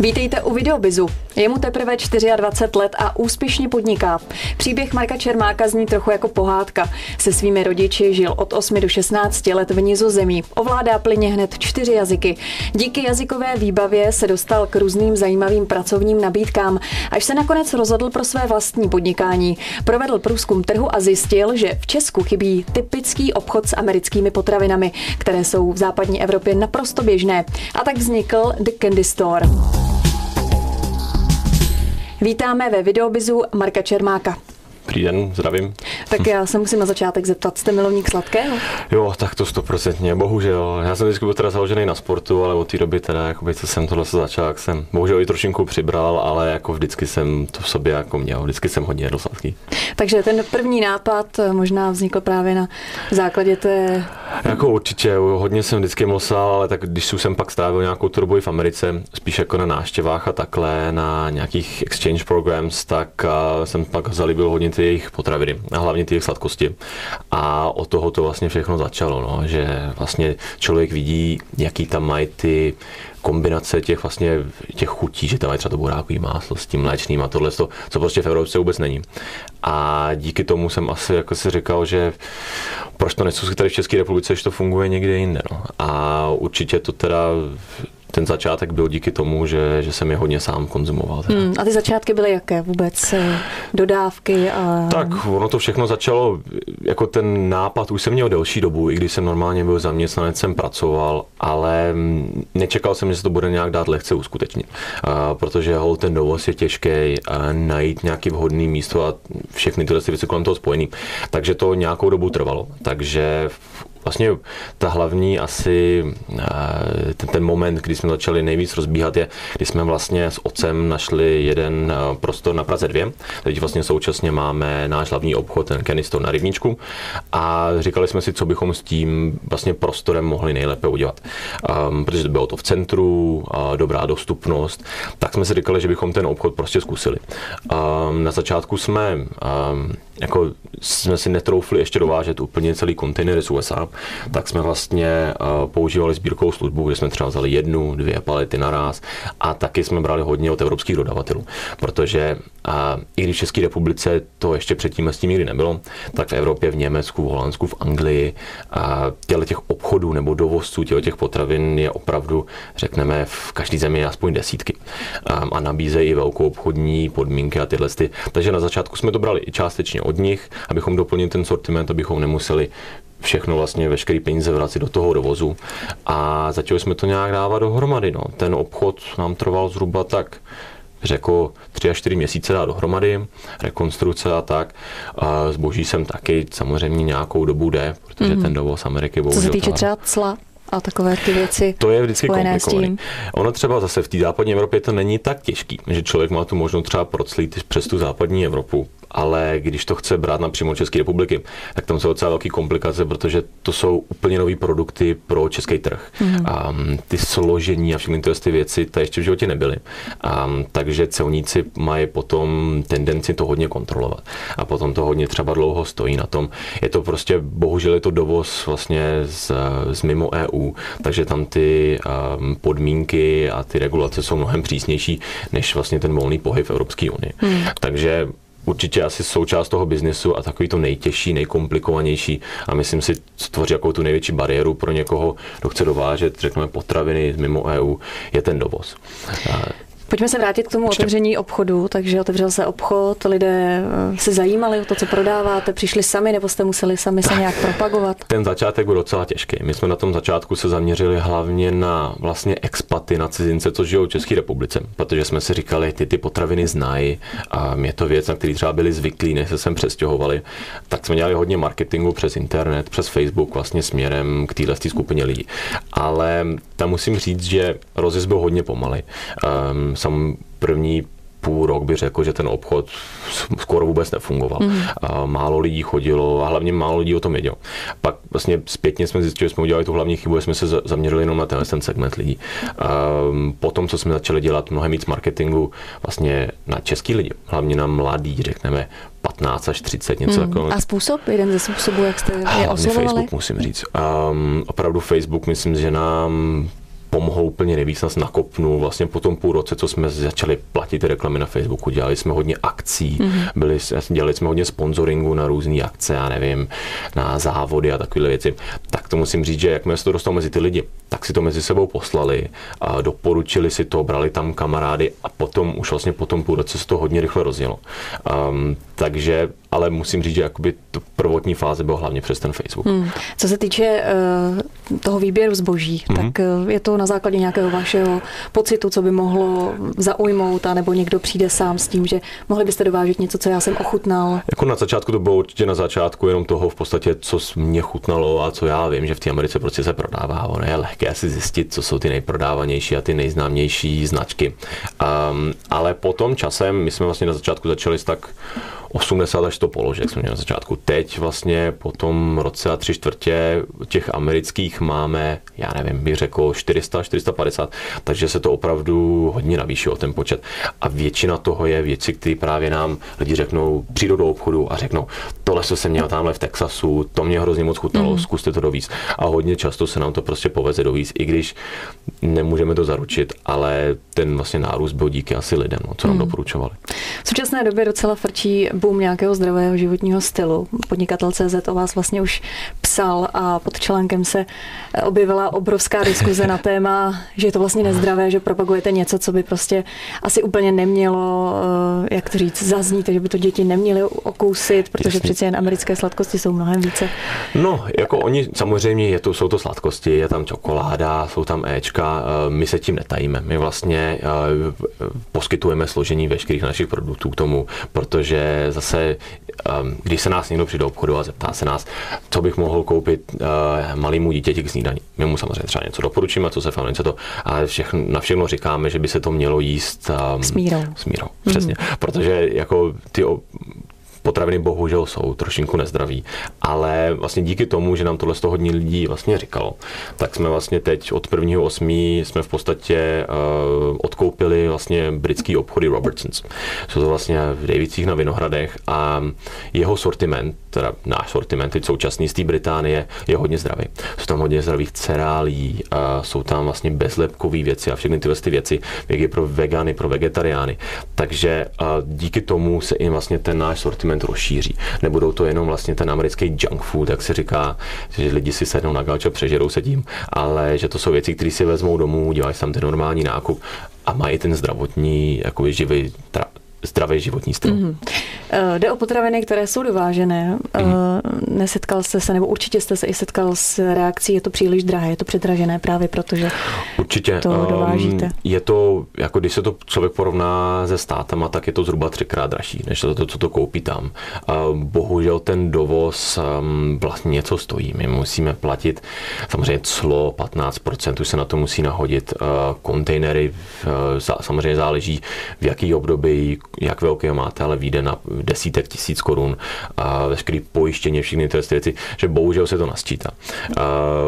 Vítejte u Videobizu. Je mu teprve 24 let a úspěšně podniká. Příběh Marka Čermáka zní trochu jako pohádka. Se svými rodiči žil od 8 do 16 let v Nizozemí. Ovládá plyně hned čtyři jazyky. Díky jazykové výbavě se dostal k různým zajímavým pracovním nabídkám, až se nakonec rozhodl pro své vlastní podnikání. Provedl průzkum trhu a zjistil, že v Česku chybí typický obchod s americkými potravinami, které jsou v západní Evropě naprosto běžné. A tak vznikl The Candy Store. Vítáme ve videobizu Marka Čermáka. Dobrý den, zdravím. Tak já se musím na začátek zeptat, jste milovník sladkého? Jo, tak to stoprocentně, bohužel. Já jsem vždycky byl teda založený na sportu, ale od té doby teda, jakoby, co jsem tohle začal, jak jsem bohužel i trošinku přibral, ale jako vždycky jsem to v sobě jako měl, vždycky jsem hodně jedl sladký. Takže ten první nápad možná vznikl právě na základě té... Jako určitě, hodně jsem vždycky mlsal, ale tak když jsem pak strávil nějakou turbu v Americe, spíš jako na náštěvách a takhle, na nějakých exchange programs, tak jsem pak zalíbil hodně ty jejich potraviny a hlavně ty jejich sladkosti. A od toho to vlastně všechno začalo, no, že vlastně člověk vidí, jaký tam mají ty kombinace těch vlastně těch chutí, že tam mají třeba to burákový máslo s tím mléčným a tohle, co prostě v Evropě vůbec není. A díky tomu jsem asi jako si říkal, že proč to nesouský tady v České republice, že to funguje někde jinde. No. A určitě to teda ten začátek byl díky tomu, že, že jsem je hodně sám konzumoval. Hmm, a ty začátky byly jaké vůbec? Eh, dodávky? A... Tak ono to všechno začalo, jako ten nápad už jsem měl delší dobu, i když jsem normálně byl zaměstnanec, jsem pracoval, ale mm, nečekal jsem, že se to bude nějak dát lehce uskutečnit. A, protože hol ten dovoz je těžký, a najít nějaký vhodný místo a všechny tyhle věci kolem toho spojený. Takže to nějakou dobu trvalo. Takže Vlastně ta hlavní asi eh, ten, ten moment, kdy jsme začali nejvíc rozbíhat, je, kdy jsme vlastně s otcem našli jeden eh, prostor na Praze 2. Teď vlastně současně máme náš hlavní obchod, ten Kenisto na Rybníčku a říkali jsme si, co bychom s tím vlastně prostorem mohli nejlépe udělat. Um, protože bylo to v centru, uh, dobrá dostupnost, tak jsme si říkali, že bychom ten obchod prostě zkusili. Um, na začátku jsme um, jako jsme si netroufli ještě dovážet úplně celý kontejner z USA, tak jsme vlastně eh, používali sbírkovou službu, kde jsme třeba vzali jednu, dvě palety naraz a taky jsme brali hodně od evropských dodavatelů, protože a i když v České republice to ještě předtím s tím nikdy nebylo, tak v Evropě, v Německu, v Holandsku, v Anglii a těle těch obchodů nebo dovozců těle těch potravin je opravdu, řekneme, v každé zemi aspoň desítky. A, a nabízejí velkou obchodní podmínky a tyhle. Ty. Takže na začátku jsme to brali i částečně od nich, abychom doplnili ten sortiment, abychom nemuseli všechno vlastně, veškerý peníze vracet do toho dovozu. A začali jsme to nějak dávat dohromady. No. Ten obchod nám trval zhruba tak řekl tři až čtyři měsíce dát dohromady, rekonstrukce a tak. A zboží jsem taky samozřejmě nějakou dobu jde, protože mm-hmm. ten dovoz Ameriky bohužel... Co se týče třeba cla? a takové ty věci. To je vždycky komplikované. Ono třeba zase v té západní Evropě to není tak těžký, že člověk má tu možnost třeba proclít přes tu západní Evropu ale když to chce brát napřímo České republiky, tak tam jsou docela velké komplikace, protože to jsou úplně nové produkty pro český trh. Mm. A ty složení a všechny ty věci, to ještě v životě nebyly. A, takže celníci mají potom tendenci to hodně kontrolovat. A potom to hodně třeba dlouho stojí na tom. Je to prostě, bohužel je to dovoz vlastně z, z mimo EU, takže tam ty um, podmínky a ty regulace jsou mnohem přísnější než vlastně ten volný pohyb v Evropské unii. Mm. Takže určitě asi součást toho biznesu a takový to nejtěžší, nejkomplikovanější a myslím si, co tvoří jako tu největší bariéru pro někoho, kdo chce dovážet, řekněme, potraviny mimo EU, je ten dovoz. Pojďme se vrátit k tomu Určitě. otevření obchodu. Takže otevřel se obchod, lidé eh, se zajímali o to, co prodáváte, přišli sami, nebo jste museli sami se nějak propagovat? Ten začátek byl docela těžký. My jsme na tom začátku se zaměřili hlavně na vlastně expaty, na cizince, co žijou v České republice, protože jsme si říkali, ty ty potraviny znají a je to věc, na který třeba byli zvyklí, než se sem přestěhovali. Tak jsme dělali hodně marketingu přes internet, přes Facebook vlastně směrem k téhle skupině lidí. Ale tam musím říct, že rozjezd byl hodně pomalý. Um, sam první půl rok by řekl, že ten obchod skoro vůbec nefungoval. Mm. A málo lidí chodilo a hlavně málo lidí o tom vědělo. Pak vlastně zpětně jsme zjistili, že jsme udělali tu hlavní chybu, že jsme se zaměřili jenom na tenhle ten segment lidí. A potom, co jsme začali dělat mnohem víc marketingu vlastně na český lidi, hlavně na mladý, řekneme 15 až 30, něco hmm. takového. A způsob, jeden ze způsobů, jak jste je oslovovali? Facebook, musím říct. Um, opravdu Facebook, myslím, že nám pomohlo úplně nejvíc, nás nakopnul vlastně po tom půl roce, co jsme začali platit reklamy na Facebooku, dělali jsme hodně akcí, mm-hmm. byli, dělali jsme hodně sponsoringu na různé akce, já nevím, na závody a takové věci, tak to musím říct, že jakmile se to dostalo mezi ty lidi, tak si to mezi sebou poslali, a doporučili si to, brali tam kamarády a potom už vlastně po tom půl roce se to hodně rychle rozjelo. Um, takže ale musím říct, že jakoby to prvotní fáze bylo hlavně přes ten Facebook. Hmm. Co se týče uh, toho výběru zboží, hmm. tak uh, je to na základě nějakého vašeho pocitu, co by mohlo zaujmout, nebo někdo přijde sám s tím, že mohli byste dovážet něco, co já jsem ochutnal? Jako na začátku to bylo určitě na začátku jenom toho v podstatě, co mě chutnalo a co já vím, že v té Americe prostě se prodává. Ono je lehké si zjistit, co jsou ty nejprodávanější a ty nejznámější značky. Um, ale potom časem, my jsme vlastně na začátku začali s tak 80 až 100 položek jsme měli na začátku. Teď vlastně po tom roce a tři čtvrtě těch amerických máme, já nevím, bych řekl 400, 450, takže se to opravdu hodně navýšilo ten počet. A většina toho je věci, které právě nám lidi řeknou, přijdou do obchodu a řeknou, tohle jsem měl tamhle v Texasu, to mě hrozně moc chutnalo, mm. zkuste to dovíc. A hodně často se nám to prostě poveze dovíc, i když nemůžeme to zaručit, ale ten vlastně nárůst byl díky asi lidem, no, co nám mm. doporučovali. V současné době docela frčí boom nějakého zdravého životního stylu. Podnikatel CZ o vás vlastně už psal a pod článkem se objevila obrovská diskuze na téma, že je to vlastně nezdravé, že propagujete něco, co by prostě asi úplně nemělo, eh, jak to říct, zaznít, že by to děti neměly okousit, protože Jasně. přeci jen americké sladkosti jsou mnohem více. No, jako oni samozřejmě je to, jsou to sladkosti, je tam čokoláda, jsou tam Ečka, eh, my se tím netajíme. My vlastně eh, poskytujeme složení veškerých našich produktů k tomu, protože zase, když se nás někdo přijde do obchodu a zeptá se nás, co bych mohl koupit uh, malému dítěti k snídani. My mu samozřejmě třeba něco doporučíme, co se v Americe to, ale všechno, na všechno říkáme, že by se to mělo jíst um, s mírou. S mírou, přesně. Mm. Protože jako ty potraviny bohužel jsou trošinku nezdraví, ale vlastně díky tomu, že nám tohle z hodně lidí vlastně říkalo, tak jsme vlastně teď od 1.8. jsme v podstatě uh, odkoupili vlastně britský obchody Robertsons. Jsou to vlastně v Davicích na Vinohradech a jeho sortiment, teda náš sortiment, teď současný z té Británie, je hodně zdravý. Jsou tam hodně zdravých cerálí, a jsou tam vlastně bezlepkové věci a všechny tyhle ty věci, jak je pro vegany, pro vegetariány. Takže uh, díky tomu se i vlastně ten náš sortiment segment rozšíří. Nebudou to jenom vlastně ten americký junk food, jak se říká, že lidi si sednou na gauč a přežerou se tím, ale že to jsou věci, které si vezmou domů, dělají tam ten normální nákup a mají ten zdravotní, jako živý, zdravý životní styl. Mm-hmm. Jde o potraviny, které jsou dovážené. Mm-hmm. Nesetkal jste se, nebo určitě jste se i setkal s reakcí, je to příliš drahé, je to předražené právě protože určitě. to ehm, dovážíte. Je to, jako když se to člověk porovná se státama, tak je to zhruba třikrát dražší, než to, to co to koupí tam. Bohužel ten dovoz ehm, vlastně něco stojí. My musíme platit samozřejmě clo 15%, už se na to musí nahodit. Kontejnery samozřejmě záleží v jaký období, jak velký máte, ale vyjde na desítek tisíc korun a veškerý pojištění, všechny ty věci, že bohužel se to nasčítá.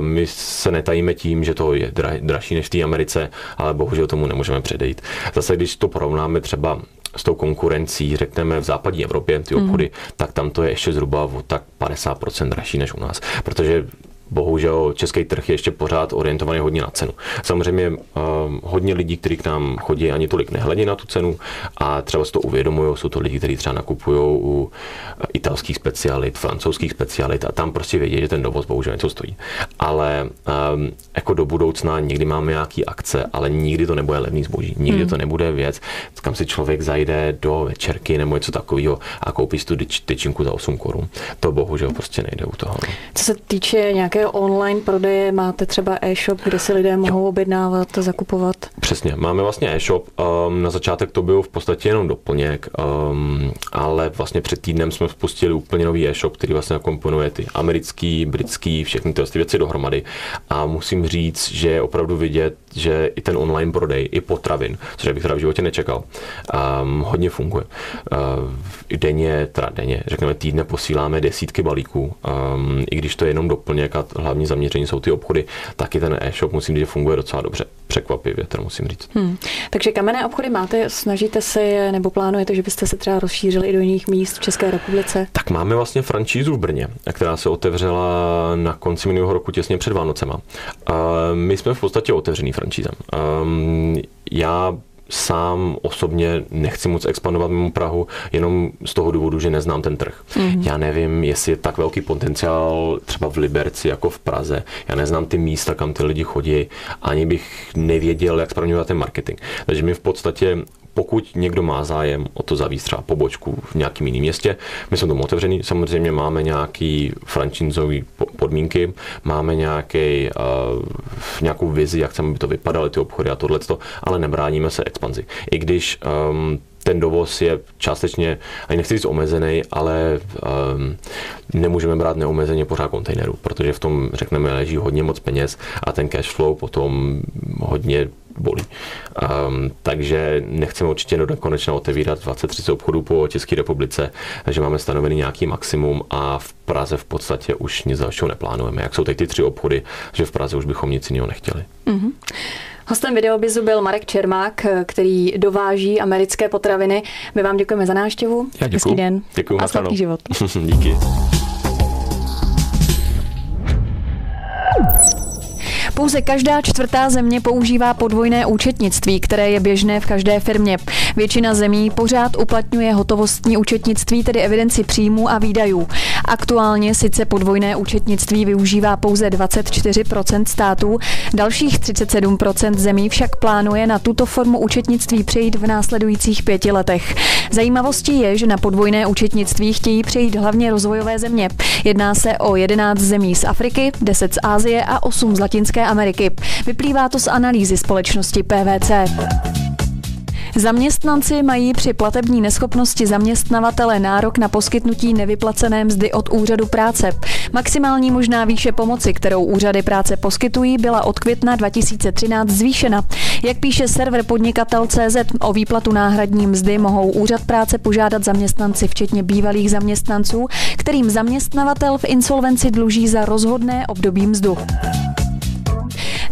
My se netajíme tím, že to je dražší než v té Americe, ale bohužel tomu nemůžeme předejít. Zase, když to porovnáme třeba s tou konkurencí, řekneme v západní Evropě, ty obchody, mm. tak tam to je ještě zhruba o tak 50% dražší než u nás. Protože bohužel český trh je ještě pořád orientovaný hodně na cenu. Samozřejmě um, hodně lidí, kteří k nám chodí, ani tolik nehledí na tu cenu a třeba si to uvědomují. Jsou to lidi, kteří třeba nakupují u italských specialit, francouzských specialit a tam prostě vědí, že ten dovoz bohužel něco stojí. Ale um, jako do budoucna někdy máme nějaký akce, ale nikdy to nebude levný zboží. Nikdy hmm. to nebude věc, kam si člověk zajde do večerky nebo něco takového a koupí si tu tyčinku za 8 korun. To bohužel prostě nejde u toho. No. Co se týče nějaké nějaké online prodeje? Máte třeba e-shop, kde si lidé mohou objednávat, zakupovat? Přesně, máme vlastně e-shop. Um, na začátek to byl v podstatě jenom doplněk, um, ale vlastně před týdnem jsme spustili úplně nový e-shop, který vlastně komponuje ty americký, britský, všechny ty věci dohromady. A musím říct, že je opravdu vidět, že i ten online prodej, i potravin, což bych teda v životě nečekal, um, hodně funguje. Uh, denně, teda denně, řekněme týdne posíláme desítky balíků, um, i když to je jenom doplněk a hlavní zaměření jsou ty obchody, taky ten e-shop musím říct, že funguje docela dobře. Překvapivě, teda musím říct. Hmm. Takže kamenné obchody máte, snažíte se je nebo plánujete, že byste se třeba rozšířili i do jiných míst v České republice? Tak máme vlastně francízu v Brně, která se otevřela na konci minulého roku těsně před Vánocema. My jsme v podstatě otevřený francízem. Já sám osobně nechci moc expandovat mimo Prahu, jenom z toho důvodu, že neznám ten trh. Mm-hmm. Já nevím, jestli je tak velký potenciál třeba v Liberci jako v Praze. Já neznám ty místa, kam ty lidi chodí, ani bych nevěděl, jak spravňovat ten marketing. Takže my v podstatě pokud někdo má zájem o to zavíst třeba pobočku v nějakém jiném městě, my jsme tomu otevřený. Samozřejmě máme nějaký franchiseový podmínky, máme nějaký, uh, nějakou vizi, jak chceme, aby to vypadaly ty obchody a tohleto, ale nebráníme se expanzi. I když um, ten dovoz je částečně, ani nechci říct omezený, ale um, nemůžeme brát neomezeně pořád kontejnerů, protože v tom, řekneme, leží hodně moc peněz a ten cash flow potom hodně bolí. Um, takže nechceme určitě do konečna otevírat 20-30 obchodů po České republice, takže máme stanovený nějaký maximum a v Praze v podstatě už nic dalšího neplánujeme. Jak jsou teď ty tři obchody, že v Praze už bychom nic jiného nechtěli. Mm-hmm. Hostem videobizu byl Marek Čermák, který dováží americké potraviny. My vám děkujeme za návštěvu. Já děkuji. Hezký den. Děkuji. A sladký život. Díky. Pouze každá čtvrtá země používá podvojné účetnictví, které je běžné v každé firmě. Většina zemí pořád uplatňuje hotovostní účetnictví, tedy evidenci příjmů a výdajů. Aktuálně sice podvojné účetnictví využívá pouze 24% států, dalších 37% zemí však plánuje na tuto formu účetnictví přejít v následujících pěti letech. Zajímavostí je, že na podvojné účetnictví chtějí přejít hlavně rozvojové země. Jedná se o 11 zemí z Afriky, 10 z Ázie a 8 z Latinské Ameriky. Vyplývá to z analýzy společnosti PVC. Zaměstnanci mají při platební neschopnosti zaměstnavatele nárok na poskytnutí nevyplacené mzdy od úřadu práce. Maximální možná výše pomoci, kterou úřady práce poskytují, byla od května 2013 zvýšena. Jak píše server podnikatel.cz, o výplatu náhradní mzdy mohou úřad práce požádat zaměstnanci, včetně bývalých zaměstnanců, kterým zaměstnavatel v insolvenci dluží za rozhodné období mzdu.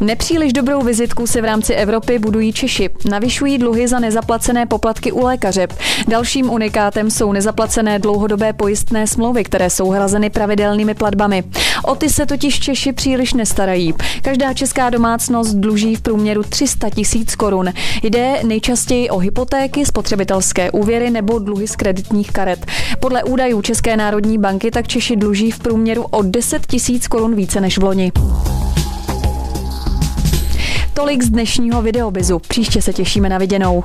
Nepříliš dobrou vizitku si v rámci Evropy budují Češi. Navyšují dluhy za nezaplacené poplatky u lékaře. Dalším unikátem jsou nezaplacené dlouhodobé pojistné smlouvy, které jsou hrazeny pravidelnými platbami. O ty se totiž Češi příliš nestarají. Každá česká domácnost dluží v průměru 300 tisíc korun. Jde nejčastěji o hypotéky, spotřebitelské úvěry nebo dluhy z kreditních karet. Podle údajů České národní banky tak Češi dluží v průměru o 10 tisíc korun více než v loni. Tolik z dnešního videobizu. Příště se těšíme na viděnou.